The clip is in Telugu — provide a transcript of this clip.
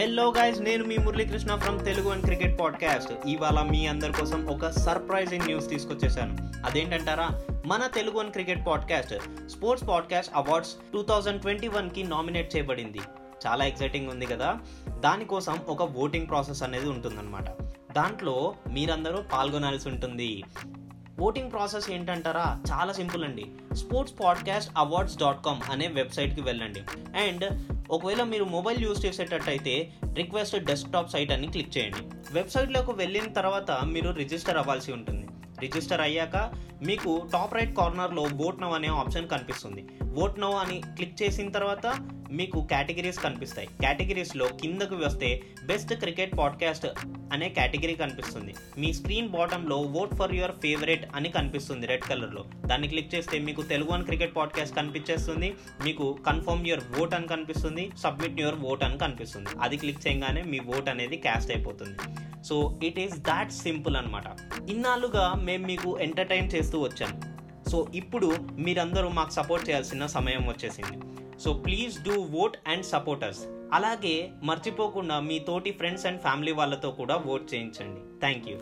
హలో గైస్ నేను మీ Muralikrishna from Telugu and cricket podcast ఇవాళ మీ అందరి కోసం ఒక సర్ప్రైజింగ్ న్యూస్ తీసుకొచ్చేసాను. అదేంటంటారా? మన Telugu and cricket podcast sports podcast awards two thousand twenty వన్కి నామినేట్ చేయబడింది. చాలా ఎక్సైటింగ్ ఉంది కదా? దానికోసం ఒక ఓటింగ్ ప్రాసెస్ అనేది ఉంటుందన్నమాట. దాంట్లో మీరందరూ పాల్గొనాల్సి ఉంటుంది. ఓటింగ్ ప్రాసెస్ ఏంటంటారా? చాలా సింపుల్ అండి. Sports podcast awards dot com అనే వెబ్సైట్కి వెళ్ళండి. అండ్ ఒకవేళ మీరు మొబైల్ యూస్ చేసేటట్టయితే రిక్వెస్ట్ డెస్క్టాప్ సైట్ అని క్లిక్ చేయండి. వెబ్సైట్లోకి వెళ్ళిన తర్వాత మీరు రిజిస్టర్ అవ్వాల్సి ఉంటుంది. రిజిస్టర్ అయ్యాక మీకు టాప్ రైట్ కార్నర్లో ఓట్ నవ్ అనే ఆప్షన్ కనిపిస్తుంది. ఓట్ నవ్ అని క్లిక్ చేసిన తర్వాత మీకు కేటగిరీస్ కనిపిస్తాయి. కేటగిరీస్లో కిందకు వస్తే బెస్ట్ క్రికెట్ పాడ్కాస్ట్ అనే కేటగిరీ కనిపిస్తుంది. మీ స్క్రీన్ బాటంలో ఓట్ ఫర్ యువర్ ఫేవరెట్ అని కనిపిస్తుంది రెడ్ కలర్లో దాన్ని క్లిక్ చేస్తే మీకు తెలుగు అని క్రికెట్ పాడ్కాస్ట్ కనిపించేస్తుంది. మీకు కన్ఫర్మ్ యువర్ ఓట్ అని కనిపిస్తుంది. సబ్మిట్ యువర్ ఓట్ అని కనిపిస్తుంది. అది క్లిక్ చేయగానే మీ ఓట్ అనేది క్యాస్ట్ అయిపోతుంది. So it is that simple అనమాట ఇన్నాళ్ళుగా మేము మీకు ఎంటర్టైన్ చేస్తూ వచ్చాము సో ఇప్పుడు మీరందరూ మాకు సపోర్ట్ చేయాల్సిన సమయం వచ్చేసింది. So please do vote and supporters అలాగే మర్చిపోకుండా మీ తోటి ఫ్రెండ్స్ అండ్ ఫ్యామిలీ వాళ్ళతో కూడా ఓట్ చేయించండి. Thank you